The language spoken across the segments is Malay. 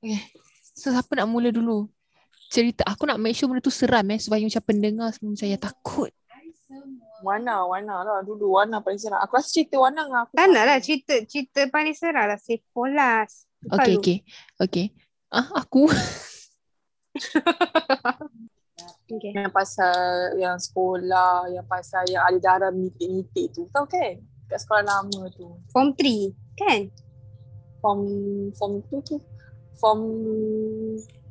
Okay. So siapa nak mula dulu? Cerita aku nak make sure benda tu seram eh supaya macam pendengar semua macam ya takut. Wana, Wana lah dulu. Wana paling seram. Aku rasa cerita Wana dengan aku. Tak nak lah cerita cerita paling seram lah Safe for last. Okay, okay. Okay. Ah, aku. okay. Yang pasal yang sekolah, yang pasal yang ada darah mitik-mitik tu. Tahu kan? Kat sekolah lama tu. Form 3 kan? Form, form tu tu. Form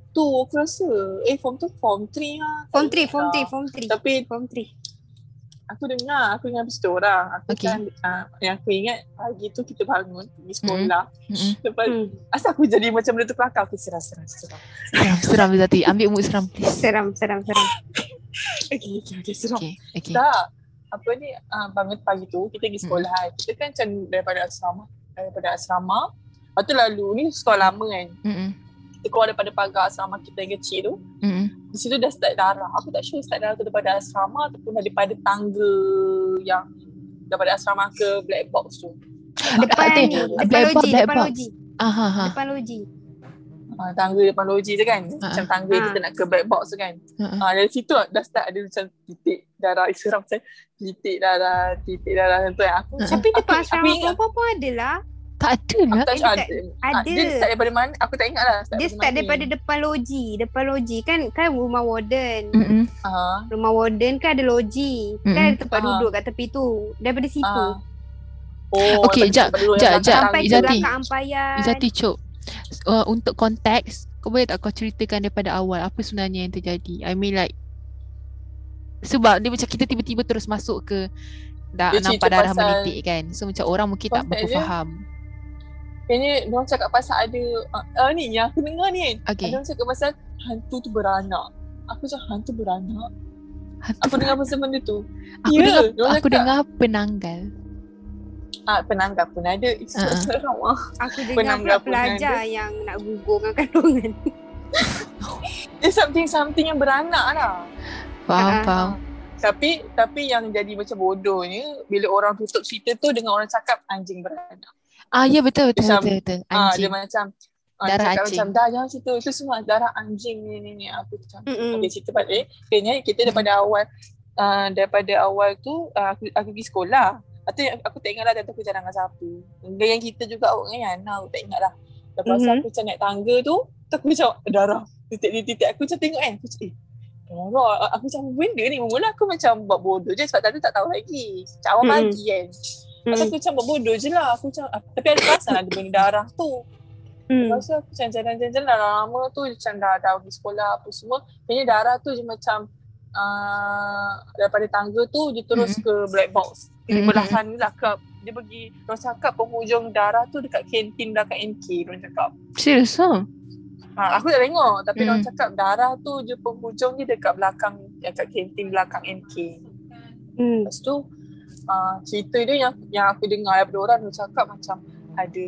tu aku rasa. Eh form tu form 3 lah. Form Tak 3, form ingat 3, lah. form 3. Tapi Form 3. aku dengar, aku dengar cerita orang. Aku Okay. kan, uh, yang aku ingat pagi tu kita bangun pergi sekolah. Mm-mm. Lepas, Hmm. asal aku jadi macam benda tu kelakar. Aku seram-seram. seram. Seram, seram Zati. Ambil mood seram please. Seram, seram, seram. Okay, okay, okay, seram. Okay, okay. Tak. Apa ni, uh, bangun pagi tu, kita pergi sekolah kan. Kita kan macam daripada asrama. Daripada asrama. Lepas tu lalu, ni sekolah lama kan. Mm-mm. Kita keluar daripada pagar asrama kita yang kecil tu. Mm-mm. Di situ dah start darah. Aku tak sure start darah tu daripada asrama ataupun daripada tangga yang daripada asrama ke black box tu. Depan ni, depan loji, depan loji. Ah, ha, ha. Depan loji. Uh, tangga depan loji tu kan. Macam tangga Ah. kita nak ke black box tu kan. Ha, ha. Ah dari situ dah start ada macam titik darah. Seram macam titik darah, titik darah macam tu kan. Aku. Tapi depan asrama perempuan pun ada lah. Tak ada Aku lah. tak sure tak- ada. ada. Ah, Dia start daripada mana? Aku tak ingat lah. Dia start daripada depan loji. Depan loji kan kan rumah warden. Mm-mm. Ah, Rumah warden kan ada loji. Kan Mm-mm. ada tempat Ah. duduk kat tepi tu. Daripada situ. ah. Oh, Okay, daripada- jap, jap, jap. Sampai Izzati. Izzati Cok. Uh, untuk konteks, kau boleh tak kau ceritakan daripada awal apa sebenarnya yang terjadi? I mean like sebab dia macam kita tiba-tiba terus masuk ke dah Dia nampak darah menitik kan. So macam orang mungkin tak berapa dia- faham. Kayaknya diorang cakap pasal ada uh, uh, ni yang aku dengar ni kan. Okay. Ada orang cakap pasal hantu tu beranak. Aku cakap hantu beranak. Hantu Aku dengar pasal benda tu. aku Ya, dengar aku cakap. dengar penanggal. Ah, penanggal pun ada. Ah. seram ah. Aku dengar Penanggal pula pelajar yang nak gugurkan kandungan. Dia something-something yang beranak lah. Faham, Ah, faham. Tapi tapi yang jadi macam bodohnya bila orang tutup cerita tu dengan orang cakap anjing beranak. Ah, ya betul betul Macam- betul betul. Ah, dia Anjing. macam ah, Darah cakap anjing. macam dah jangan cerita itu semua darah anjing ni ni ni aku macam Mm-mm. okay, cerita balik kayaknya kita daripada awal uh, daripada awal tu uh, aku aku pergi sekolah Atau aku tak ingat lah tentu aku jalan dengan siapa. Dengan kita juga orang kan. Nah, aku tak ingat lah. Lepas mm-hmm. Mhm. aku macam naik tangga tu, tu aku macam darah. Titik-titik aku macam tengok kan. Aku macam eh darah. Aku macam benda ni. Mula aku macam buat bodoh je sebab tadi tak tahu lagi. Macam awal pagi kan. Hmm. aku macam buat bodoh je lah. Aku macam, ah, tapi ada perasan ada benda darah tu. Hmm. Lepas tu aku macam jalan-jalan dah lama tu macam dah, dah pergi sekolah apa semua. Kayaknya darah tu je macam uh, daripada tangga tu dia terus Mm. ke black box. Dia Mm. belahan ni lah ke dia pergi orang cakap penghujung darah tu dekat kantin belakang NK orang cakap. Serius ah? Ha, aku tak tengok tapi Mm. orang cakap darah tu je penghujung dia dekat belakang dekat kantin belakang NK. Hmm. Lepas tu uh, cerita dia yang yang aku dengar daripada orang dia cakap macam ada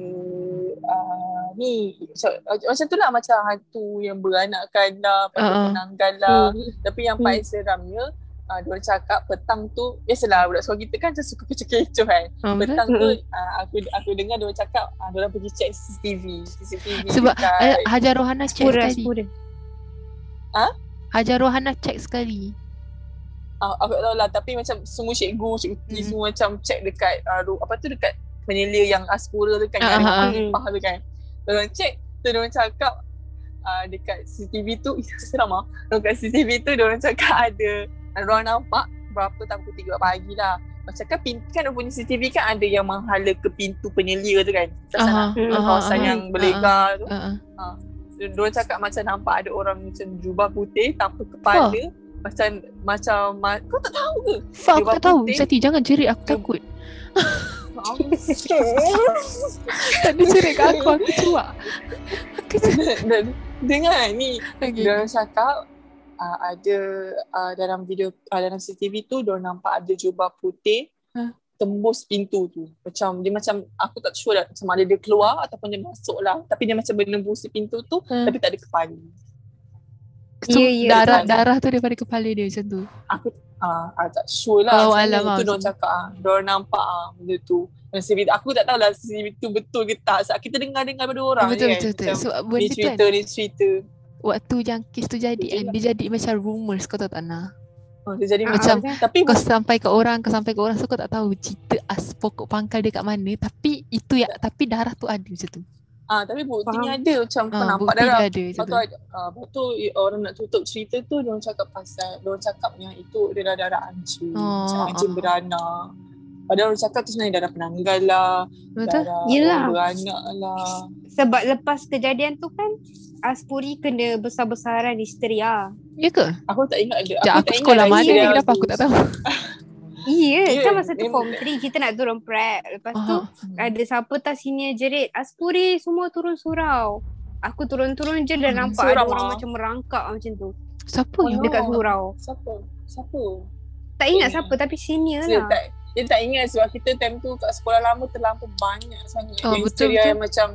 uh, ni macam, macam tu lah macam hantu yang beranakkan lah, Uh-uh. uh penanggal lah. Hmm. Tapi yang Hmm. paling seramnya uh, dia orang cakap petang tu biasalah budak sekolah kita kan macam suka kecoh-kecoh kan. Ah, betul. Petang tu uh, aku aku dengar dia orang cakap uh, dia orang pergi check CCTV. CCTV Sebab dekat, eh, Hajar Rohana check sekali. sepura. Hajar Rohana check sekali. Uh, aku tak tahu lah tapi macam semua cikgu, cikgu Hmm. semua macam check dekat uh, apa tu dekat penyelia yang Aspura tu kan ada limpah tu kan. Dia check tu dia orang cakap uh, dekat CCTV tu seram ah. Dekat CCTV tu dia orang cakap ada orang nampak berapa tak pukul 3 pagi lah. Macam kan pintu kan punya CCTV kan ada yang menghala ke pintu penyelia tu kan. Salah. Hmm. Kawasan aha. yang berlegar tu. Ah, ah. Dia orang cakap macam nampak ada orang macam jubah putih tanpa kepala. Macam macam ma- kau tak tahu ke? Fuck, aku tak tahu. putih. Sati, jangan jerit. Aku takut. Tak ada jerit kat aku. Aku cuak. Aku cuak. Dan dengar ni Okay. dia orang cakap uh, ada uh, dalam video uh, dalam CCTV tu dia orang nampak ada jubah putih tembus pintu tu. Macam dia macam aku tak sure lah sama ada dia keluar ataupun dia masuk lah. Tapi dia macam menembusi pintu tu Ha. tapi tak ada kepala. So, Ya, ya, darah, darah tu daripada kepala dia macam tu. Aku ah uh, tak sure lah. Oh, alam lah Itu macam diorang cakap ah. Diorang nampak ah benda tu. CCTV aku tak tahulah CCTV tu betul ke tak. Sebab kita dengar-dengar daripada orang betul, je betul, kan. betul. Macam, So ni tu kan cerita, ni cerita. waktu yang kes tu jadi kan dia jadi macam rumors kau tahu tak nak Oh, dia jadi Ah, macam, macam- tapi kau sampai ke orang kau sampai ke orang so kau tak tahu cerita as pokok pangkal dia kat mana tapi itu ya tapi darah tu ada macam tu ah tapi buktinya Faham. ada macam kau ah, nampak bukti darah. dia ada Lepas tu ada, ah, lepas tu orang nak tutup cerita tu dia orang cakap pasal dia orang cakap yang itu adalah darah anjing. Oh, macam anjing oh. beranak. Padahal orang cakap tu sebenarnya darah penanggal lah, betul darah Yelah. beranak lah. Sebab lepas kejadian tu kan Aspuri kena besar-besaran histeria. ya ke Aku tak ingat ada. Sekejap, aku tak sekolah ingat mana lagi ni dia kenapa aku tak tahu Iya, Ya, kan masa tu form 3 kita nak turun prep. Lepas tu Aha. ada siapa tak senior jerit Aspuri semua turun surau. Aku turun-turun je dan Hmm, nampak ada surau orang ah. macam merangkak macam tu. siapa Oh, yang. Dekat surau. Siapa? Siapa? Tak ingat siapa tapi senior Dia lah. tak, dia tak ingat sebab kita time tu kat sekolah lama terlampau banyak sangat Oh, yang betul, betul. yang macam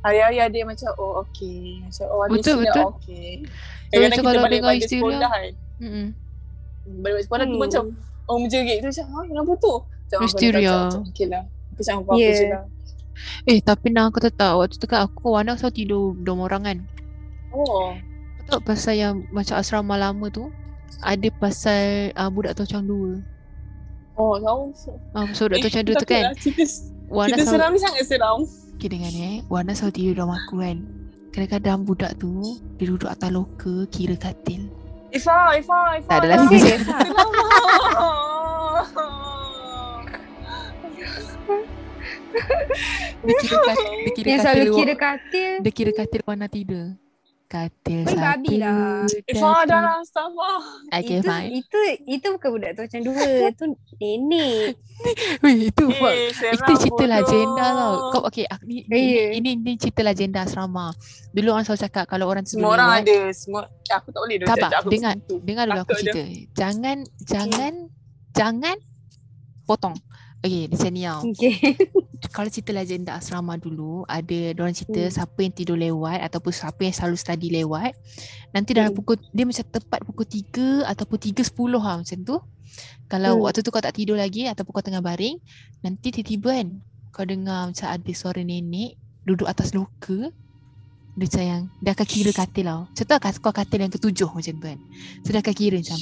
hari-hari ada yang macam oh okay. Macam oh ada Betul, histeria betul. okay. So, Kadang-kadang macam kita kalau balik dengar balik histeria- sekolah kan. Mm-mm. Balik sekolah tu Hmm. macam oh menjerit tu macam ha kenapa tu? Macam, macam, macam, Okay lah. Aku macam apa-apa Yeah. je lah. eh tapi nak aku tak tahu waktu tu kan aku Wana selalu tidur dorm orang kan Oh. Tahu pasal yang macam asrama lama tu ada pasal uh, budak tocang dua Oh tahu. Ah, so budak tocang dua tu takut kan lah. Cerita, Wana cerita selalu seram ni sangat seram. Okay dengar ni eh Wana selalu tidur dalam aku kan Kadang-kadang budak tu Dia duduk atas loka Kira katil Ifa, Ifa, Ifa. Tak jangan. serius. Kenapa? Dia kira katil Dia katil kira katil. Dia kira katil Wana tidur Katil satu babi lah. Ifa dah lah, sabar. Okay itu, fine itu itu bukan budak tu macam dua. tu nenek. Weh itu fuck. Eh, seram Itu cerita bodoh. legenda tau Kau okay aku, ni, Eh, ini, ini, ini cerita legenda asrama Dulu orang selalu cakap Kalau orang Semua orang lewat, ada. Semua Aku tak boleh dah cakap aku dengar. Dengar dulu aku Takut dia. cerita Jangan Jangan Jangan Potong Okay macam ni tau Okay. kalau cerita legenda asrama dulu ada orang cerita Hmm. siapa yang tidur lewat ataupun siapa yang selalu study lewat. Nanti dalam Hmm. pukul dia macam tepat pukul 3 ataupun 3.10 lah macam tu. Kalau Hmm. waktu tu kau tak tidur lagi ataupun kau tengah baring nanti tiba-tiba kan kau dengar macam ada suara nenek duduk atas loka. Dia macam yang dia akan kira katil tau. Macam tu lah kau katil yang ketujuh macam tu kan. So dia akan kira macam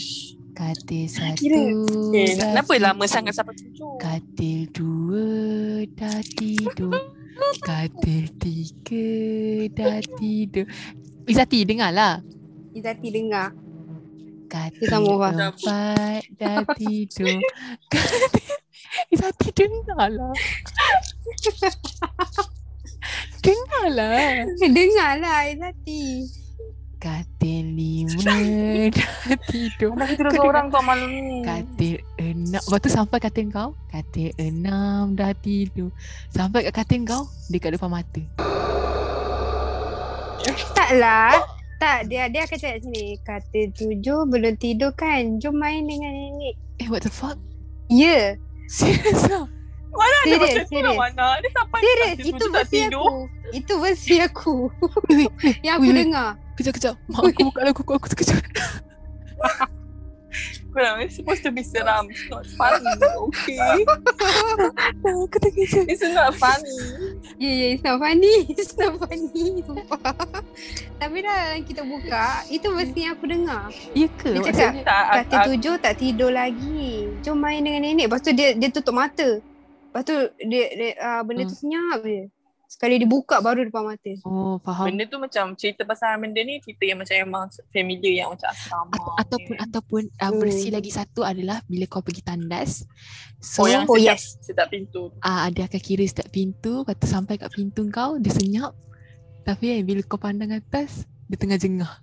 katil satu Kira. Eh, dah kenapa tidur. lama sangat sampai tujuh? Katil dua dah tidur Katil tiga dah tidur Izati dengar lah Izati dengar. Katil empat dah tidur Katil Izati dengar lah Dengar lah Dengar lah Izati. Katil lima dah tidur Kenapa tidur seorang kau malam ni? Katil enam Lepas tu sampai katil kau Katil enam dah tidur Sampai kat katil kau Dia kat depan mata Taklah. Tak, dia dia akan cakap sini. Kata tujuh belum tidur kan. Jom main dengan nenek. Eh what the fuck Ya. Serius lah Mana ada Serius, macam tu serius. lah mana? Dia sampai itu versi aku. Itu versi aku. Yang aku dengar. Kejap, kejap. Mak aku buka lagu aku, aku sekejap. Well, it's supposed to be seram. It's not funny. Okay. Aku tak kejap. It's not funny. Ya, ya, it's not funny. It's not funny. Sumpah. Tapi dah kita buka, itu versi yang aku dengar. Ya ke? Dia cakap, Tak, Kata tujuh tak tidur lagi. Jom main dengan nenek. Lepas tu dia, dia tutup mata. Lepas tu dia, dia uh, benda tu senyap je. Sekali dia buka baru depan mata. Oh, faham. Benda tu macam cerita pasal benda ni cerita yang macam emang familiar yang macam asrama. Ata- ataupun ni. ataupun uh, versi Hmm. lagi satu adalah bila kau pergi tandas. So, Oh, yang Oh, sedap, yes. sedap pintu. ah dia akan kira setiap pintu. Lepas tu sampai kat pintu kau, dia senyap. Tapi eh, bila kau pandang atas, dia tengah jengah.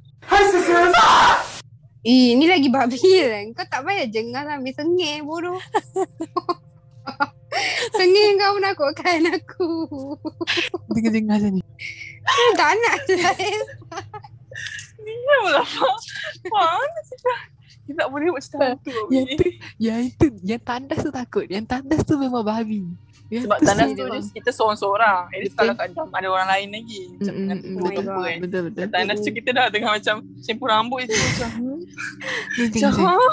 Eh, ni lagi babi kan. Kau tak payah jengah sambil sengih bodoh. sengih kau menakutkan aku. Dia tengah jengah macam ni. tak nak lah. Ya lah, Fah. Fah, kita tak boleh buat cerita hantu. Yang tu, yang itu, yang tandas tu takut. Yang tandas tu memang babi. Yang Sebab tu tandas tu dia, kita seorang-seorang. At least Betul. kalau kat dalam ada orang lain lagi. Macam Mm, mm, apa kan. Betul, betul. Tandas tu kita dah tengah macam simpu rambut je macam hmm, Dia macam?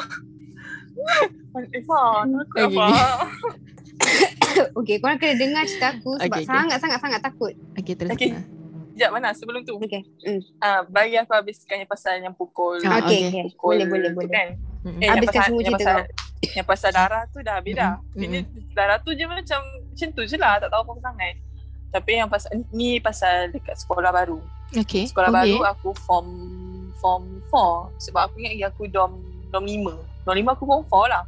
Eh, Fah, takut apa? Okay, korang kena dengar cerita aku sebab Okay, okay. sangat-sangat-sangat takut. Okay terus Okay. Sekejap mana sebelum tu. Okay. Mm. Ah, bagi aku habiskan yang pasal yang pukul. Ah, okay, okay. pukul Boleh, boleh, boleh. Kan? Mm-mm. Eh, Habiskan pasal, semua yang cerita pasal, yang pasal darah tu dah habis dah. Mm-mm. Ini darah tu je macam macam tu je lah. Tak tahu apa sangat. Tapi yang pasal ni pasal dekat sekolah baru. Okay Sekolah okay. baru aku form form 4 sebab aku ingat aku dom dom 5. Dom 5 aku form 4 lah.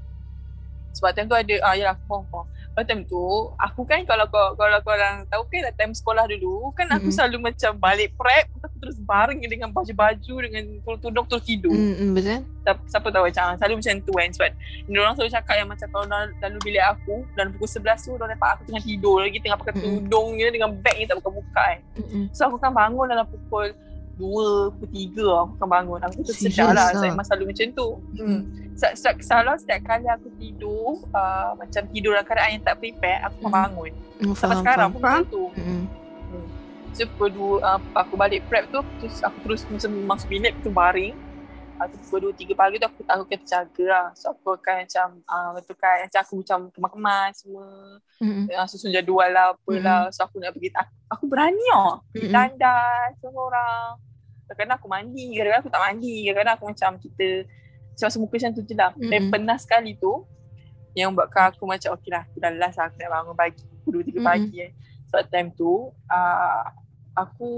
Sebab time tu ada ah yalah aku form 4. Time tu aku kan kalau kau kalau korang tahu kan time sekolah dulu kan aku Mm-mm. selalu macam balik prep aku terus baring dengan baju-baju dengan tudung terus tidur. Mm-mm, betul Siapa, siapa tahu macam selalu macam tu kan sebab orang selalu cakap yang macam kalau dalam bilik aku dalam pukul 11 tu orang dapat aku tengah tidur lagi tengah pakai tudung je dengan beg ni tak buka-buka kan. Mm-mm. So aku akan bangun dalam pukul 2, pukul 3 aku akan bangun. Aku tu sedar lah. ah? Saya memang selalu macam tu. Hmm. Setiap, setiap, salah setiap kali aku tidur, uh, macam tidur dalam keadaan yang tak prepare, aku akan Hmm. bangun. Mm, Sampai faham, sekarang faham. pun macam tu. Mm-mm. So pukul 2, uh, aku balik prep tu, terus aku terus macam masuk bilik, tu baring. Tu pukul 2, 3 pagi tu aku, aku akan terjaga lah. So aku akan macam, uh, betul kan, macam aku macam kemas-kemas semua. Mm-mm. Uh, susun jadual lah, apalah. So aku nak pergi, aku, aku berani lah. Mm-mm. dandan semua orang. Kadang-kadang aku mandi, kadang-kadang aku tak mandi. Kadang-kadang aku macam kita macam rasa muka macam tu je lah. Mm-hmm. Dan pernah sekali tu yang buatkan aku macam okey lah aku dah last lah aku nak bangun pagi. Pukul 2 3 Mm-mm. pagi eh. Sebab time tu uh, aku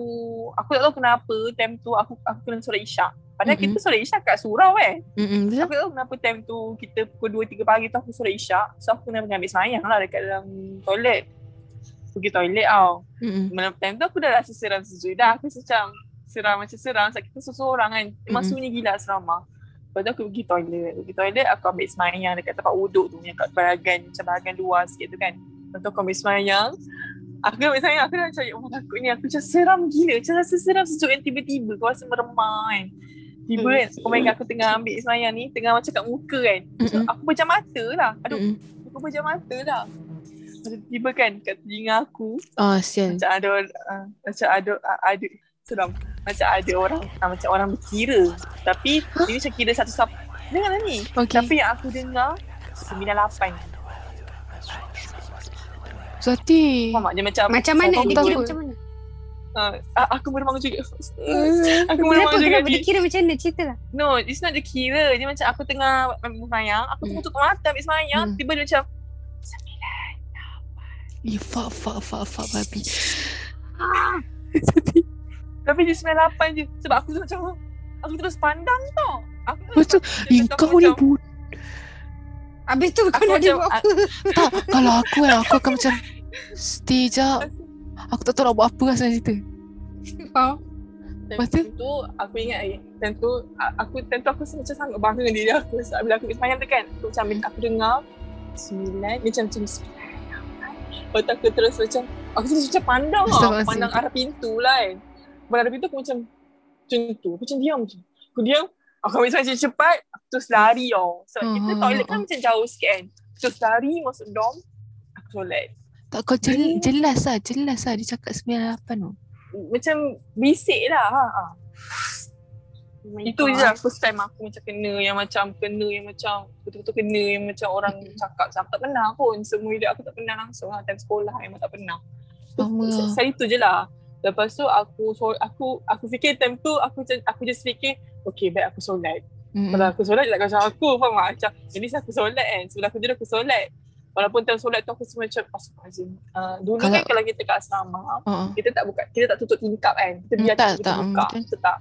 aku tak tahu kenapa time tu aku aku kena solat isyak. Padahal Mm-mm. kita solat isyak kat surau eh. Betul Aku tak tahu kenapa time tu kita pukul 2 3 pagi tu aku solat isyak. So aku kena pergi ambil semayang lah dekat dalam toilet. Pergi toilet tau. Mm-mm. Malam time tu aku dah rasa seram sejuk dah. Aku macam seram macam seram sebab kita seseorang kan. Memang Mm-mm. sunyi gila asrama. Lepas tu aku pergi toilet. Pergi toilet aku ambil semayang dekat tempat wuduk tu yang kat bahagian macam bahagian luar sikit tu kan. Lepas tu aku ambil semayang. Aku ambil semayang aku dah macam Allah takut ni. Aku macam seram gila. Macam rasa seram sejuk yang tiba-tiba kau rasa meremah kan. Tiba kan kau main aku tengah ambil semayang ni tengah macam kat muka kan. So, aku pejam mata lah. Aduh Mm-mm. aku pejam mata lah. Tiba-tiba kan kat telinga aku Oh sial macam ada uh, macam ada uh, ada seram macam ada orang uh, macam orang berkira tapi huh? dia macam kira satu sap dengar lah ni Okay tapi yang aku dengar 98 Zati faham tak dia macam Macam mana? Dia kira macam mana? Uh, uh, aku meremang juga aku Kenapa? meremang juga Kenapa? Dia kira macam mana? Cerita lah. no it's not dia kira dia macam aku tengah semayang aku tengah Hmm. tutup mata ambil semayang Hmm. tiba dia macam Eh fuck fuck fuck fuck babi tapi dia 98 je sebab aku tu macam aku terus pandang tau aku Betul Eh Dia kau ni bu Habis tu kau Aku nak dia buat apa? Tak Kalau aku kan Aku akan macam Stay jap Aku tak tahu nak buat apa sebenarnya cerita Faham? Lepas Time tu aku ingat lagi. Time tu aku time tu aku rasa macam sangat bangga dengan diri aku sebab bila aku semayang tu kan aku macam aku dengar sembilan macam macam sembilan. Lepas tu aku terus macam aku terus macam pandang lah. Pandang arah pintu lah kan. Pandang arah pintu aku macam macam tu. Aku macam diam macam. Aku diam. Aku ambil semayang cepat. Aku terus lari tau. Sebab kita Oh, toilet oh, kan oh. macam jauh sikit kan. Terus lari masuk dom. Aku solat. Tak kau jel, jelas lah Jelas lah Dia cakap 98 tu Macam bisik lah. Ha. ha. Oh Itu je God. lah first time aku macam kena yang macam kena yang macam betul-betul kena yang macam orang cakap sama tak pernah pun semua hidup aku tak pernah langsung lah time sekolah memang tak pernah. Sama lah. Saya itu je lah. Lepas tu aku so, aku aku fikir time tu aku aku just fikir okay baik aku solat. Mm-mm. Kalau aku solat tak macam aku faham tak? Macam ini aku solat kan. Sebelah aku tidur aku solat. Walaupun time solat tu aku rasa macam astagfirullahalazim. Uh, dulu Kalau- kan kalau kita kat asrama oh. kita tak buka kita tak tutup tingkap kan. Kita Hmm, biar tak, kita tak, buka. betul. Kita tak.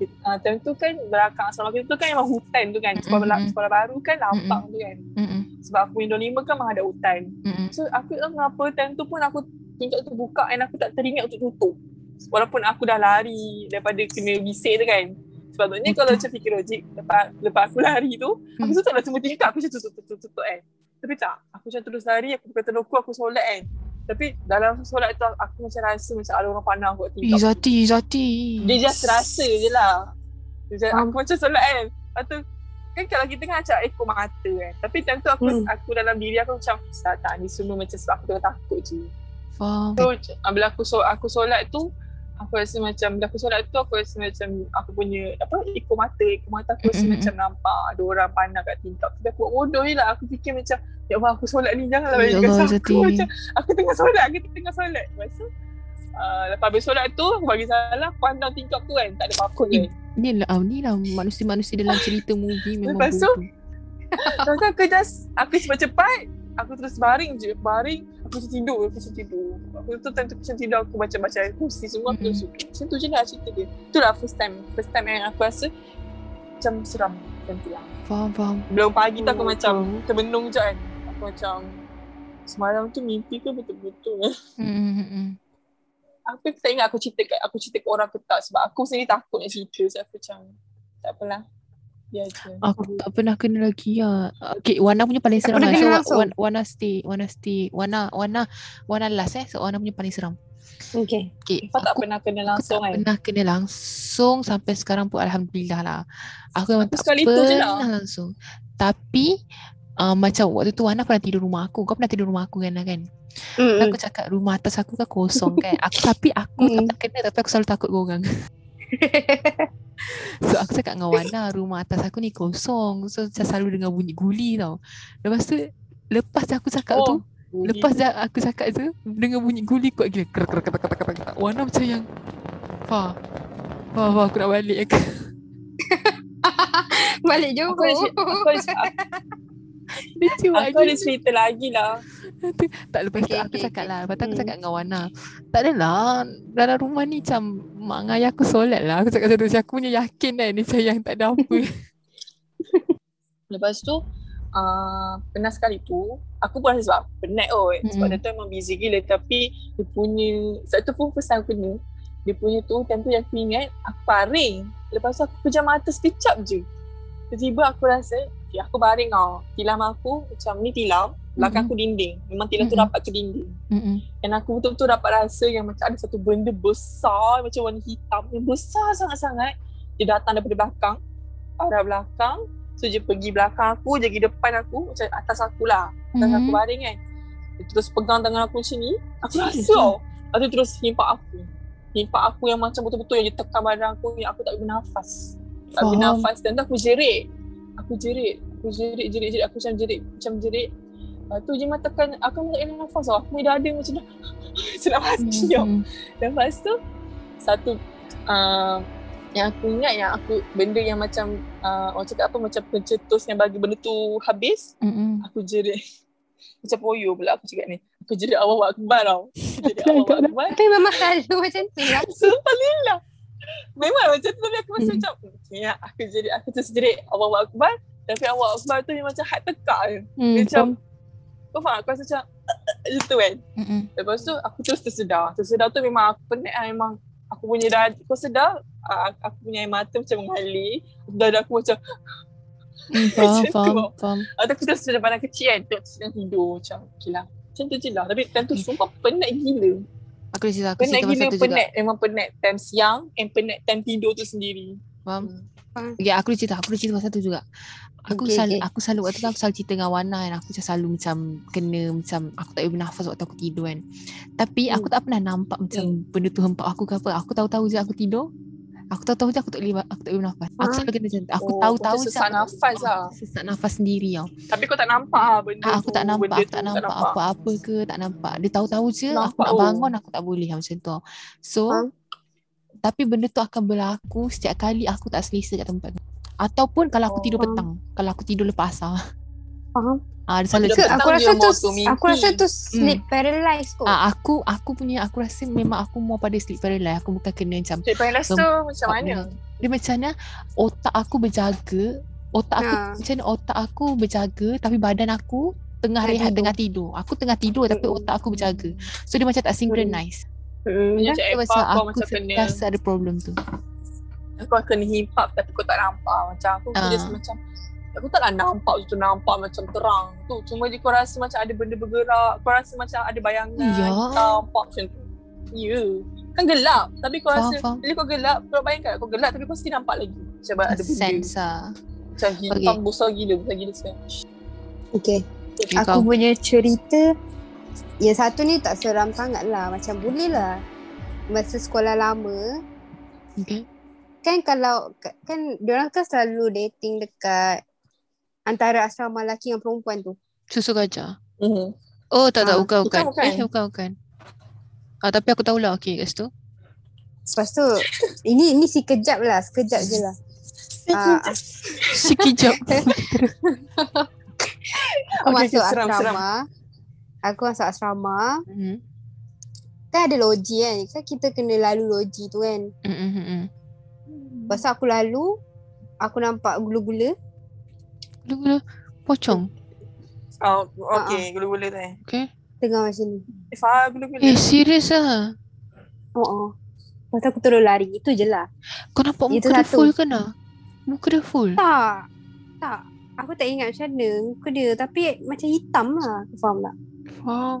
Uh, time tu kan belakang asrama kita tu kan memang hutan tu kan. Sekolah, Mm, mm, mm. sekolah baru kan lapang tu kan. Mm-mm. Sebab aku Windows 5 kan memang ada hutan. Mm-mm. So aku tak kenapa time tu pun aku tingkap tu buka and aku tak teringat untuk tutup. Walaupun aku dah lari daripada kena bisik tu kan. Sepatutnya kalau macam fikir logik lepas, lepas aku lari tu, aku Hmm. tutup lah semua tingkap. Aku macam tutup, tutup, tutup, tutup kan. Tapi tak, aku macam terus lari, aku pakai telurku, aku solat kan. Tapi dalam solat tu aku macam rasa macam ada orang pandang aku kat Eh tingkap. Zati Zati Dia just rasa je lah. Dia just, Faham. aku macam solat kan. Lepas tu, kan kalau kita kan macam ekor mata kan. Tapi time tu aku, Hmm. aku dalam diri aku macam, tak, tak, ni semua macam sebab aku tengah takut je. Faham So, bila aku so, aku solat tu, aku rasa macam dah aku solat tu aku rasa macam aku punya apa ikut mata ikut mata aku rasa macam nampak ada orang pandang kat tingkap tapi aku buat bodoh je lah. Aku fikir macam ya Allah aku solat ni janganlah Ya bagi Zati. aku. Macam aku tengah solat aku tengah solat. Lepas tu uh, lepas habis solat tu aku bagi salam pandang tingkap tu kan tak ada apa-apa kan. Ni lah, ah, ni lah manusia-manusia dalam cerita movie memang Lepas tu. Lepas tu aku just aku cepat-cepat aku terus baring je baring macam tidur aku macam tidur. Aku tu time tu macam tidur aku baca-baca kursi semua aku Mm-mm. terus macam tu je lah cerita dia. Itulah first time first time yang aku rasa macam seram macam tu lah Faham, faham. belum pagi tu aku Oh, macam terbenung je kan. Aku macam semalam tu mimpi ke betul-betul Hmm, hmm, aku tak ingat aku cerita kat aku cerita kat orang ke tak sebab aku sendiri takut nak cerita. So aku macam tak apalah dia je Aku tak pernah kena lagi lah. Okay, Wana punya paling seram pernah lah. So? Wana, Wana stay, Wana stay, Wana, Wana, Wana last eh. So, Wana punya paling seram. Okay. Okay, kau tak aku, pernah kena aku langsung tak kan pernah kena langsung sampai sekarang pun Alhamdulillah lah. Aku memang Aku tak sekali tu je pernah lah. langsung. Tapi, uh, macam waktu tu Wana pernah tidur rumah aku. Kau pernah tidur rumah aku kan? kan? Mm-mm. Aku cakap rumah atas aku kan kosong kan. Aku, tapi aku Mm. tak kena tapi aku selalu takut orang. So aku cakap dengan Wana rumah atas aku ni kosong. So saya selalu dengar bunyi guli tau. Lepas tu lepas aku cakap tu, Oh, lepas dah aku cakap tu dengar bunyi guli kuat gila. Ker ker ker ker ker ker. Wana macam yang Fah. Fah, fah aku nak balik aku. Balik aku Johor. ada, cerita- aku ada, aku, Dia aku ada cerita lagi lah. Tak lepas tu Okay, aku okay, cakap okay. lah. Lepas tu aku Hmm. cakap dengan Wana. Tak adalah. Dalam rumah ni macam mak dengan ayah aku solat lah. Aku cakap macam tu. Macam Aku punya yakin kan. Ni macam yang tak ada apa. Lepas tu, uh, pernah sekali tu, aku pun rasa sebab penat kot. Sebab Mm-mm. dia tu memang busy gila. Tapi dia punya, sebab tu pun time aku kena. Dia punya tu, time tu yang aku ingat, aku baring. Lepas tu aku pejam mata sekejap je. Tiba-tiba aku rasa, okay, aku baring tau. Tilam aku macam ni tilam, belakang Mm-mm. aku dinding. Memang tilam tu Mm-mm. rapat ke dinding. Mm-mm. Dan aku betul-betul dapat rasa yang macam ada satu benda besar macam warna hitam yang besar sangat-sangat. Dia datang daripada belakang, arah belakang. So dia pergi belakang aku, dia pergi depan aku, macam atas aku lah. Atas aku Mhm. baring kan. Dia terus pegang tangan aku macam ni. Aku rasa tau. Lepas tu terus himpak aku. Himpak aku yang macam betul-betul yang dia tekan badan aku yang aku tak boleh bernafas. Tak boleh bernafas. Dan tu aku jerit. Aku jerit. Aku jerit, jerit, jerit. Aku macam jerit. Macam jerit. Lepas tu dia memang tekan, aku tak boleh nafas tau. Aku punya dada macam dah macam nak mati tau. Mhm. Lepas tu satu uh, yang aku ingat yang aku benda yang macam uh, orang cakap apa macam pencetus yang bagi benda tu habis Mhm. aku jerit macam poyo pula aku cakap ni aku jerit Allah Akbar tau aku jerit Allah Akbar Tapi memang selalu macam tu lah. sumpah lillah memang macam tu tapi aku rasa Hmm. macam ya aku jerit aku terus jerit Allah Akbar tapi Allah Akbar tu dia macam hat tekak je Hmm, dia macam kau faham aku rasa macam macam tu kan Mhm. Lepas tu aku terus tersedar. Tersedar tu memang aku penat lah memang. Aku punya dada, kau sedar uh, aku punya air mata macam mengalir. Dada aku macam, Hmm, Faham, Macam tu. faham, faham. atau aku terus sedar badan kecil kan. Tengok sedang tidur macam, okay lah. Macam tu je lah. Tapi time tu sumpah penat gila. Aku dah cerita, aku Penat cerita gila, pasal tu juga. penat. Memang penat time siang and penat time tidur tu sendiri. Faham? Hmm. Okay, aku dah cerita, aku dah cerita pasal tu juga. Aku Okay, selalu, okay. aku selalu waktu tu aku selalu cerita dengan Wana kan. Aku macam selalu macam kena macam aku tak boleh bernafas waktu aku tidur kan. Tapi aku Hmm. tak pernah nampak macam benda tu hempak aku ke apa. Aku tahu-tahu je aku tidur. Aku tahu-tahu je aku tak boleh aku tak boleh bernafas. Aku selalu kena macam. Aku Oh, tahu-tahu je. sesak aku- nafas lah. Sesak nafas sendiri tau. Tapi kau tak nampak lah benda Ah, aku tu. tak nampak, benda aku tu tak nampak apa-apa ke, tak nampak. Dia tahu-tahu je aku Nampak, nak oh. bangun aku tak boleh macam tu. So, tapi benda tu akan berlaku setiap kali aku tak selesa kat tempat tu. Ataupun kalau aku Oh, tidur faham. petang, kalau aku tidur lepas asar. Faham. Ah, dia selalu Tidur Ke, petang aku dia rasa tu, aku rasa tu sleep paralyzed kot. Ah, aku aku punya aku rasa memang aku mau pada sleep paralysis. Aku bukan kena macam Cik Pailas tu macam mana? dia macam mana otak aku berjaga, otak aku Ha. macam mana otak aku berjaga tapi badan aku tengah rehat tidur. tengah tidur. Aku tengah tidur tapi Mm-mm. otak aku berjaga. So dia macam tak synchronize. Hmm. Macam So, Epa macam kau aku macam kena rasa ada problem tu. Kau akan hip hop tapi kau tak nampak macam aku Ah. uh. just macam aku taklah nampak tu nampak macam terang tu cuma je kau rasa macam ada benda bergerak kau rasa macam ada bayangan Ya. nampak macam tu ya yeah. kan gelap tapi kau Faham, rasa faham. bila kau gelap kau bayangkan kau gelap tapi kau still nampak lagi macam ada benda Sense lah. macam hitam besar gila besar gila sekarang Okay. Okay, Aku kau. punya cerita yang satu ni tak seram sangat lah. Macam boleh lah. masa sekolah lama Okay. Kan kalau kan diorang kan selalu dating dekat antara asrama lelaki dengan perempuan tu. Susu gajah. Mhm. Oh tak tak Ah, bukan bukan. bukan, bukan. Eh bukan bukan. Ah tapi aku tahulah okey kat situ. Lepas tu ini ini si kejap lah, sekejap je lah. Ah, Sekejap. aku Okay, masuk seram, asrama. seram. Aku masuk asrama. Mhm. Kan ada loji kan. Kan kita kena lalu loji tu kan. Mhm, mhm. Lepas tu aku lalu. Aku nampak gula-gula. Gula-gula pocong. Oh, okay. Gula-gula tu eh. Okay. Tengah macam ni. Eh, Faham gula-gula. Eh serius ah. Oh, oh. Lepas tu aku terus lari. Itu je lah. Kau nampak Itu muka dia satu. full ke nak? Muka dia full. Tak. Tak. Aku tak ingat macam mana muka dia. Tapi macam hitam lah. Kau faham tak? Faham.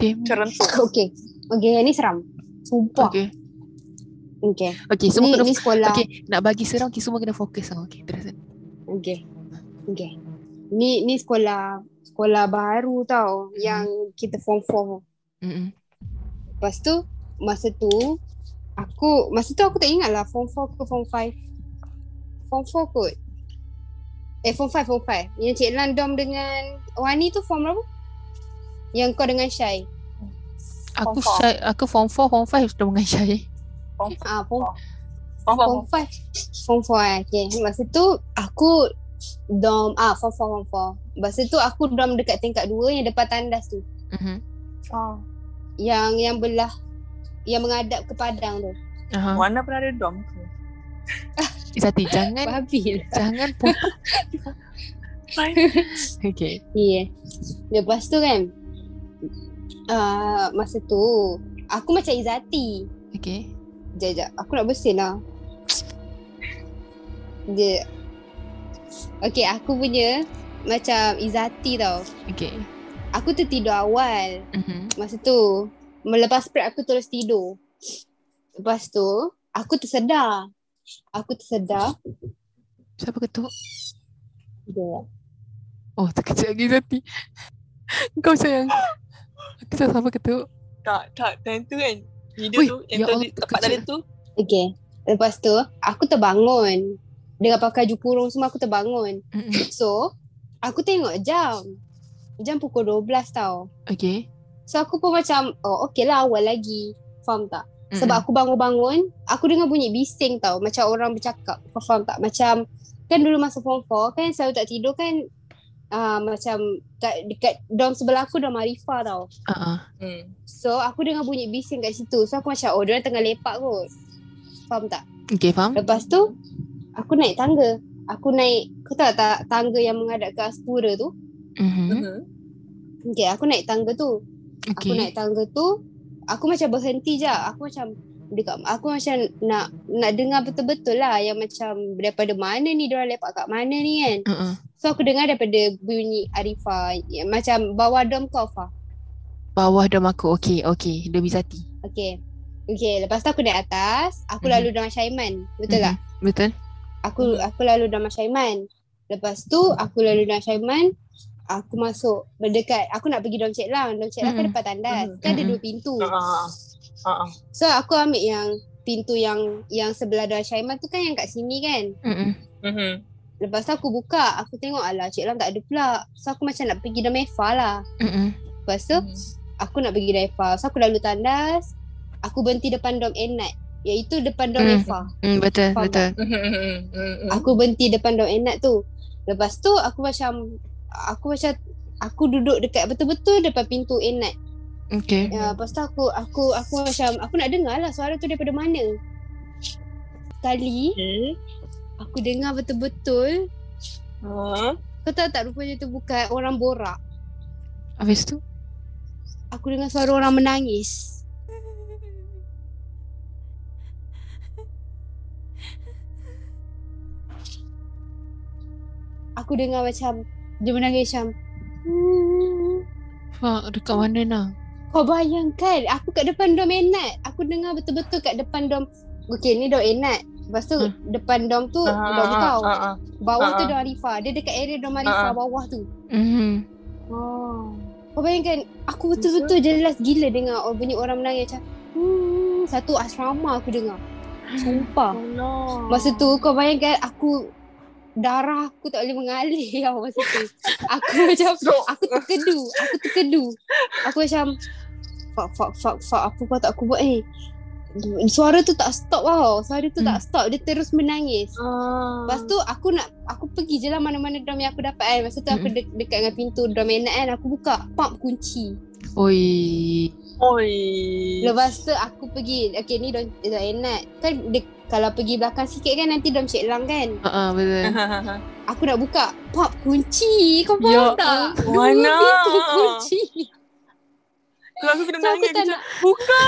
Damn. Okay. Okay, yang ni seram. Sumpah. Okay. Okay. okay. Okay, semua Ni, kena ni sekolah. Okay, nak bagi seram kita semua kena fokus tau. Okay, terus. Okay. Okay. Ni ni sekolah sekolah baru tau Hmm. yang kita form 4. Mhm. Lepas tu masa tu aku masa tu aku tak ingat lah form 4 ke form 5. Form 4 kot. Eh form 5 form 5. Yang Cik Lan dom dengan Wani tu form berapa? Yang kau dengan Syai. Aku Form shy, aku form 4, form 5 sudah dengan Syai. Ah form faham. form 5. Form 4 eh. Okay. Masa tu aku dom ah form 4 form 4. Masa tu aku dom dekat tingkat 2 yang depan tandas tu. Mhm. Faham. yang yang belah yang menghadap ke padang tu. Aha. Mana pernah ada dom ke? Izati, jangan Babi lah. jangan pun. okay. Yeah. Lepas tu kan uh, masa tu aku macam Izati. Okay. Sekejap, sekejap. Aku nak bersin lah. Dia Okay, aku punya macam Izati tau. Okay. Aku tertidur awal Mhm. masa tu. Melepas prep aku terus tidur. Lepas tu, aku tersedar. Aku tersedar. Siapa ketuk? Dia. Oh, terkejut lagi Izati. Kau sayang. Aku tak siapa ketuk. Tak, tak. Time tu kan. Video Ui, tu. Yang ya tu Allah, tempat tadi tu. Okay. Lepas tu, aku terbangun. Dengan pakai baju kurung semua aku terbangun. So, aku tengok jam. Jam pukul 12 tau. Okay. So, aku pun macam, oh okay lah awal lagi. Faham tak? Sebab aku bangun-bangun, aku dengar bunyi bising tau. Macam orang bercakap. Kau faham tak? Macam, kan dulu masa form 4 kan selalu tak tidur kan uh, macam kat, dekat dorm sebelah aku dorm Arifah tau. Uh-uh. Hmm. So aku dengar bunyi bising kat situ. So aku macam oh dia tengah lepak kot. Faham tak? Okay, faham? Lepas tu aku naik tangga. Aku naik kau tahu tak tangga yang menghadap ke Aspura tu? Mhm. Mhm. Okay aku naik tangga tu. Aku Okay. naik tangga tu aku macam berhenti je. Aku macam dekat aku macam nak nak dengar betul-betul lah yang macam daripada mana ni dia lepak kat mana ni kan. Uh-uh. So aku dengar daripada bunyi Arifah yang macam bawah dom kau Fah. Bawah dom aku. Okay, okay. Dom Izati. Okay. Okay, lepas tu aku naik atas, aku Mhm. lalu dengan Syaiman. Betul tak? Mhm. Betul? Aku aku lalu dengan Syaiman. Lepas tu aku lalu dengan Syaiman, aku masuk berdekat, aku nak pergi Dom Cik Lang. Dom Cik Lang kan depan tandas. Mhm. Kan ada dua pintu. Ah, ah, ah. So aku ambil yang pintu yang yang sebelah Dom Syaiman tu kan yang kat sini kan. Mhm. Mhm. Lepas tu aku buka, aku tengok alah Cik Lang tak ada pula. So aku macam nak pergi Dom Eva lah. Mhm. Lepas tu aku nak pergi Dom Eva. So aku lalu tandas, aku berhenti depan Dom Enat. Iaitu depan Dom Hmm. Eva. Hmm, betul, Faham betul. Mhm. Aku berhenti depan Dom Enat tu. Lepas tu aku macam aku macam aku duduk dekat betul-betul depan pintu Enat. Okay. Ya, lepas tu aku aku aku macam aku nak dengar lah suara tu daripada mana. Sekali Okay. aku dengar betul-betul Ah. kau tahu tak rupanya tu bukan orang borak. Habis tu? Aku dengar suara orang menangis. Aku dengar macam dia menangis macam "Hmm." Fak, dekat mana nak? Kau bayangkan aku kat depan dom Enat. Aku dengar betul-betul kat depan dom. Okey ni dom Enat. Lepas tu Hmm. depan dom tu Ah, dom ah, kau. ah, ah. Bawah tu ah. dom Arifah. Dia dekat area dom Ah, Arifah ah. bawah tu. Mhm. Oh. Kau bayangkan aku betul-betul jelas gila dengar oh, bunyi orang menangis macam "Hmm." satu asrama aku dengar. Sumpah. Allah. Masa tu kau bayangkan aku darah aku tak boleh mengalir tau masa tu. Aku macam aku terkedu, aku terkedu. Aku macam fuck fuck fuck fuck apa patut aku buat ni. Suara tu tak stop tau. Suara tu Hmm. tak stop. Dia terus menangis. Ah. Lepas tu aku nak aku pergi je lah mana-mana drum yang aku dapat kan. Masa tu aku Mm-mm. de- dekat dengan pintu drum enak kan. Aku buka pump kunci. Oi. Oi. Lepas tu aku pergi. Okay ni drum, drum enak. Kan dia, kalau pergi belakang sikit kan nanti drum Cik Lang kan. Ha ah, betul. Aku nak buka pop kunci. Kau Ya faham tak? Mana? Pintu kunci. Kalau aku kena So aku nangis tak macam nak. buka.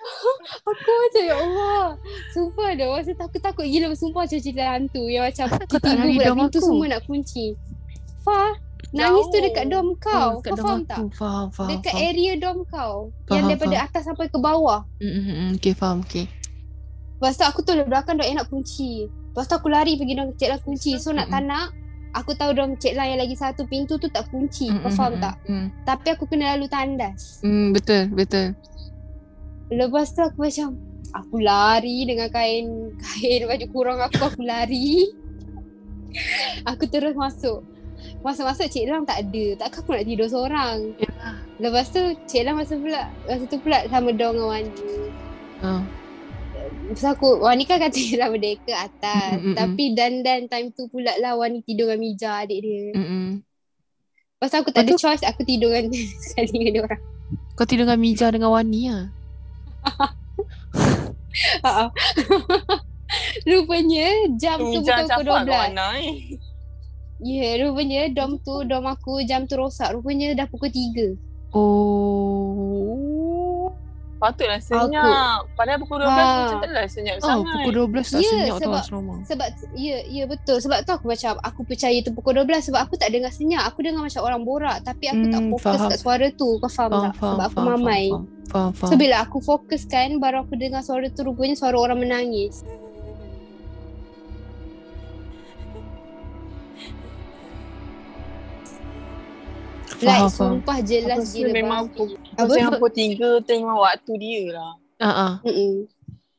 Aku macam ya Allah. Sumpah dah. Masa tu aku takut gila. Sumpah macam cerita hantu. Yang macam kau tak dom pintu aku? semua nak kunci. Fah. Nangis tu Jauh. dekat dom kau. Oh, kat kau faham aku. tak? Faham, faham. Dekat faham. area dom kau. yang Faham, daripada faham. atas sampai ke bawah. Mm, mm, mm, okay, faham. Okay. Lepas tu aku tu belakang dok nak kunci. Lepas tu aku lari pergi dom cik lah kunci. So nak tak Mm-mm. nak. Aku tahu dom cik lah yang lagi satu pintu tu tak kunci. Mm, Kau mm, faham mm, tak? Mm, Tapi aku kena lalu tandas. mm, betul, betul. Lepas tu aku macam aku lari dengan kain kain baju kurung aku aku lari. aku terus masuk. Masuk-masuk Cik Lam tak ada. Takkan aku nak tidur seorang. Yalah. Lepas tu Cik Lam masa pula masa tu pula sama dong dengan Wani. Ah. Lepas tu aku Wani kan kata Cik Lam berdeka atas. Mm, mm, mm, Tapi dan-dan time tu pula lah Wani tidur dengan Mija adik dia. Mm, mm. Lepas tu aku tak ada Lepas choice aku tidur dengan sekali dengan dia orang. Kau tidur dengan Mija dengan Wani lah. Ha. Rupanya jam tu Mija bukan pukul apa 12. kat mana eh? Ya, yeah, rupanya dom tu, dom aku jam tu rosak. Rupanya dah pukul 3. Oh. Patutlah senyap. Padahal pukul 12 Ha. macam tak lah senyap Oh, sangat. pukul 12 tak Ya, senyap tau sebab- asrama. Sebab, ya, ya betul. Sebab tu aku macam, aku percaya tu pukul 12 sebab aku tak dengar senyap. Aku dengar macam orang borak. Tapi aku tak Hmm, fokus faham. kat suara tu. Kau faham Faham, tak? faham, sebab aku faham, mamai. Faham, faham. faham. So bila aku fokuskan, baru aku dengar suara tu rupanya suara orang menangis. Like Faham, sumpah Aku jelas gila memang babi. pukul, Apa? aku pukul 3 tu memang waktu dia lah. Ah, ah. Mm-mm.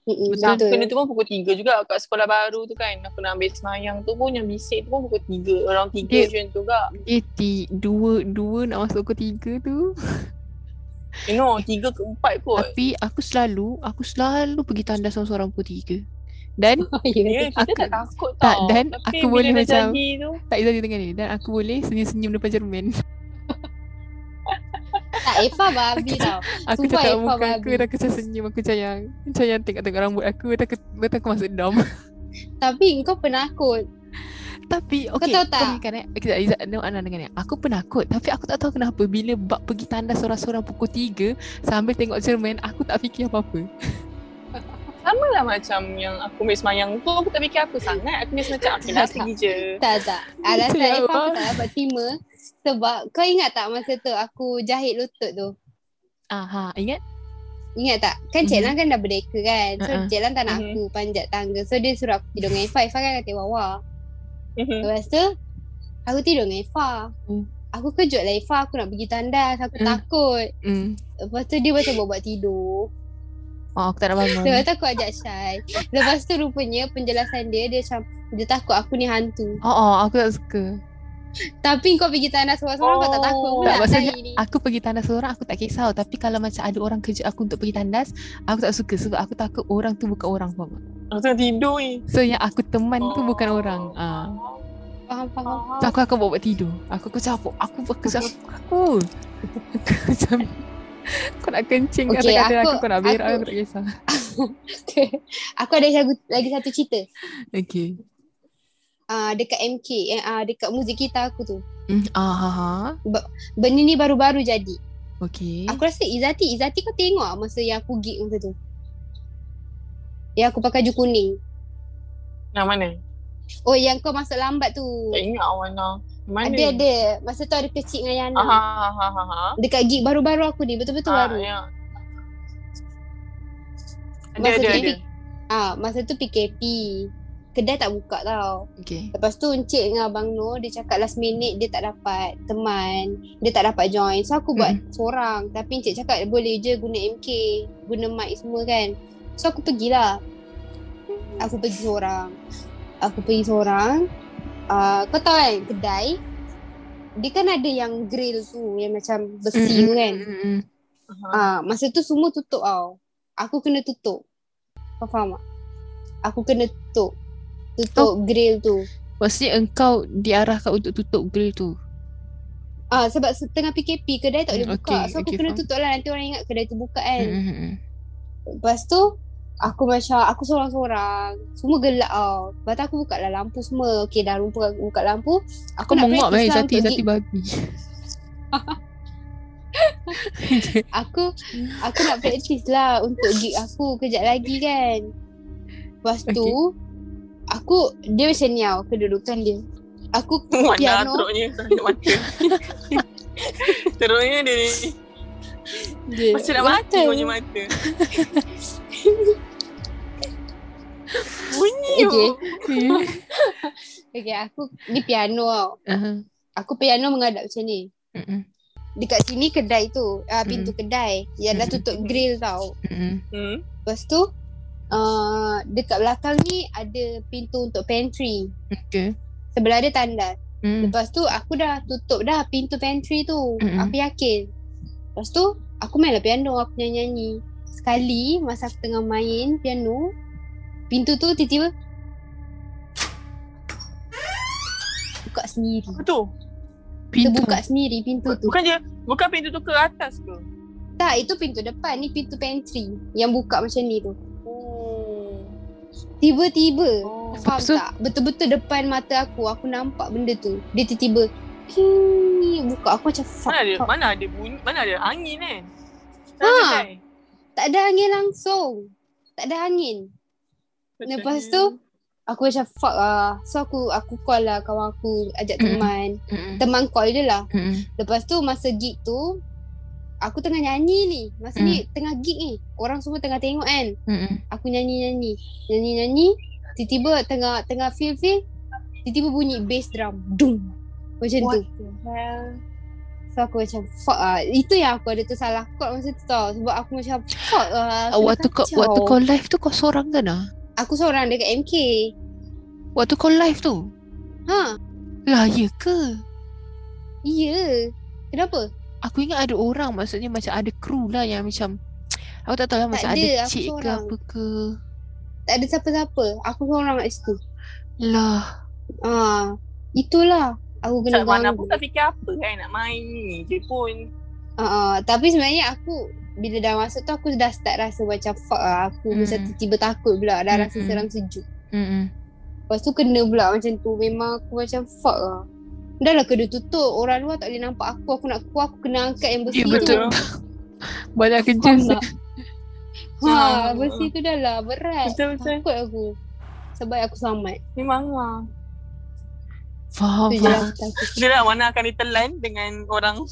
Mm-mm, Betul. Betul. betul. Kena tu pun pukul 3 juga kat sekolah baru tu kan. Aku nak ambil semayang tu pun yang bisik tu pun pukul 3. Orang 3 Dia- macam tu juga. Dia ti, dua, dua nak masuk ke tiga tu. You know, 3 ke 4 kot. Tapi aku selalu, aku selalu pergi tandas seorang-seorang pukul tiga. Dan Ya. Ya, kita Aku- tak takut tak, tau. dan Tapi aku boleh macam- tu, tak Izzah dia tengah ni. Dan aku boleh senyum-senyum depan cermin. Tak, Eva babi Aku- tau. Aku Sumpah, cakap Eva muka aku dan aku macam senyum. Aku macam yang, macam yang tengok-tengok rambut aku. Dan aku, dan aku masuk dom. Tapi kau penakut. Tapi okay, tahu tak? kau eh okay, Izzat no, Ana dengan ni Aku penakut Tapi aku tak tahu kenapa Bila bab pergi tandas Seorang-seorang pukul 3 Sambil tengok cermin Aku tak fikir apa-apa sama lah macam yang aku ambil semayang tu. Aku tak fikir apa sangat. Aku just macam, okay lah Tak, pergi je. Tak, tak. Alasan Eva aku tak dapat terima. Sebab kau ingat tak masa tu aku jahit lutut tu? ah, ha, Ingat? Ingat tak? Kan Cik Mhm. Lan kan dah berdeka kan. So Uh-uh. Cik Lan tak nak Mhm. aku panjat tangga. So dia suruh aku tidur dengan Eva. Eva kan kata Wawa. Mhm. Lepas tu aku tidur dengan Eva. Hmm. Aku kejut lah Eva aku nak pergi tandas. Aku Hmm. takut. Mm. Lepas tu dia macam buat-buat tidur. Oh, aku tak nak bangun Lepas tu aku ajak Syai. Lepas tu rupanya penjelasan dia dia macam dia takut aku ni hantu. Oh, oh, aku tak suka Tapi kau pergi tandas seorang-seorang kau tak takut Oh. pula Tak, maksudnya hari ni. Aku pergi tandas seorang Aku tak kisah Tapi kalau macam ada orang kerja aku Untuk pergi tandas Aku tak suka Sebab aku takut orang tu bukan orang faham tak? Aku tengah tidur ni. So yang aku teman tu bukan orang ah. Faham, faham. So aku akan bawa buat tidur Aku aku capuk Aku aku aku, aku. aku macam Kau nak kencing Okay, atas katil aku, aku- Kau nak berak aku- aku, tak kisah aku ada lagi, lagi satu cerita. Okay uh, dekat MK, eh, uh, dekat muzik kita aku tu. mm, ah, ha, ha. Benda ni baru-baru jadi. Okay Aku rasa Izati, Izati kau tengok masa yang aku gig masa tu. Yang aku pakai baju kuning. Yang mana? Oh yang kau masuk lambat tu. Tak ingat mana. Mana? Ada ada. Masa tu ada kecil dengan Yana. Ah, ha, ha, ha, ha. Dekat gig baru-baru aku ni, betul-betul Ah, baru. ya. Ada, Masa ada, tu ada. Ah, masa tu PKP. Kedai tak buka tau. Okay. Lepas tu Encik dengan Abang Nur dia cakap last minute dia tak dapat teman, dia tak dapat join. So aku buat Mm. seorang. Tapi Encik cakap boleh je guna MK, guna mic semua kan. So aku pergilah. Aku pergi seorang. Aku pergi seorang. Uh, kau tahu kan kedai dia kan ada yang grill tu yang macam besi tu kan. Mm-mm. Ah, masa tu semua tutup tau. Aku kena tutup. Kau faham tak? Aku kena tutup. Tutup grill tu. Maksudnya engkau diarahkan untuk tutup grill tu. Ah sebab setengah PKP kedai tak boleh Hmm, buka. okay, so aku okay, kena faham. tutup lah nanti orang ingat kedai tu buka kan. Mm-mm. Lepas tu aku macam aku seorang-seorang. Semua gelap tau. Lepas tu aku buka lah lampu semua. Okay dah buka, buka lampu. Aku Kau nak menguap practice eh lah Zati Zati babi. Aku aku nak practice lah untuk gig aku kejap lagi kan. Lepas tu aku dia macam ni tau kedudukan dia. Aku Mana piano teruknya Teruk mata Teruknya dia ni dia. Macam nak mati punya mata Bunyi Okay. Okay aku ni piano tau. Uh-huh. Aku piano menghadap macam ni. Mm-mm. Dekat sini kedai tu. Ah pintu kedai. Yang dah tutup grill tau. Hmm. Lepas tu uh, dekat belakang ni ada pintu untuk pantry. Okay. Sebelah dia tandas. Mm. Lepas tu aku dah tutup dah pintu pantry tu. Mm-mm. Aku yakin. Lepas tu aku mainlah piano, aku nyanyi-nyanyi. Sekali masa aku tengah main piano, pintu tu tiba-tiba buka sendiri. Apa tu? Pintu. Pintu. Terbuka sendiri pintu tu. Bukan je Bukan pintu tu ke atas ke? Tak, itu pintu depan. Ni pintu pantry yang buka macam ni tu. Tiba-tiba, Oh. faham So- tak? Betul-betul depan mata aku, aku nampak benda tu. Dia tiba-tiba ping, buka aku macam fuck. Mana ada fuck. mana ada bunyi mana ada angin kan? Ha. Ha. Tak ada angin langsung. Tak ada angin. Lepas tu, aku macam fuck lah. So aku aku call lah kawan aku, ajak Mm. teman. Teman call je lah. Lepas tu masa gig tu, aku tengah nyanyi ni. Masa ni tengah gig ni. Orang semua tengah tengok kan. Mm-mm. Aku nyanyi-nyanyi. Nyanyi-nyanyi. Tiba-tiba tengah tengah feel-feel. Tiba-tiba bunyi bass drum. Dum. Macam What tu. the hell? So aku macam fuck lah. Itu yang aku ada tersalah chord masa tu tau. Sebab aku macam fuck lah. Ah, Waktu kau waktu kau live tu kau seorang kan ah? Aku seorang dekat MK. Waktu kau live tu. Ha. Lah ya ke? Ya. Kenapa? Aku ingat ada orang maksudnya macam ada kru lah yang macam aku tak tahu lah Tak macam ada, ada aku cik ke apa ke. Tak ada siapa-siapa. Aku seorang kat situ. Lah. Ah, itulah. Aku kena Tak mana ganggu. pun tak fikir apa kan nak main ni je pun. Ah, ah. tapi sebenarnya aku bila dah masuk tu aku dah start rasa macam fuck lah. Aku Hmm. macam tiba-tiba takut pula. Dah rasa Hmm, hmm. seram sejuk. Mm-mm. Lepas tu kena pula macam tu. Memang aku macam fuck lah. Dah lah kena tutup. Orang luar tak boleh nampak aku. Aku nak keluar aku kena angkat yang besi tu. betul. Banyak kerja. Tak? Ha, Ah. besi tu dah lah berat. Betul betul. Takut aku. Sebab aku selamat. Memang lah. Faham, Tu lah. Dia lah mana akan ditelan dengan orang.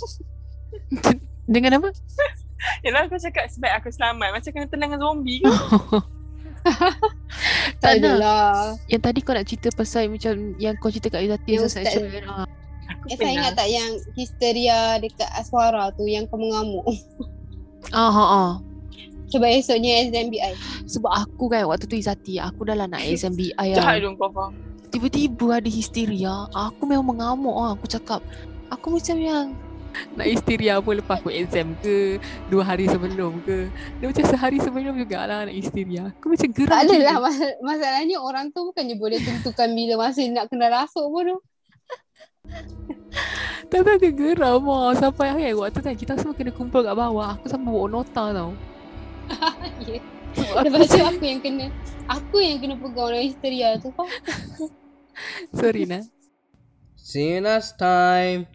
Dengan apa? Yalah aku cakap sebab aku selamat. Macam kena telan dengan zombie ke? Tak adalah. Yang tadi kau nak cerita pasal macam yang kau cerita kat Izati Yang pasal ustaz- sexual kan? Ah. Aku Eh, saya ingat tak yang histeria dekat Aswara tu yang kau mengamuk. Ah, ha, ah. Sebab esoknya SMBI. Sebab aku kan waktu tu Izati Aku dah lah nak SMBI Jahat lah dong kau faham. Tiba-tiba ada histeria Aku memang mengamuk lah Aku cakap Aku macam yang Nak histeria pun lepas aku exam ke Dua hari sebelum ke Dia macam sehari sebelum jugalah nak histeria Aku macam geram Tak adalah mas- masalahnya orang tu bukannya boleh tentukan bila masa nak kena rasuk pun tu. Tak tahu dia geram lah Sampai kan waktu kan Kita semua kena kumpul kat bawah Aku sampai bawa nota tau Ya. Lepas tu aku yang kena aku yang kena pegang orang histeria tu. Sorry nah See you next time.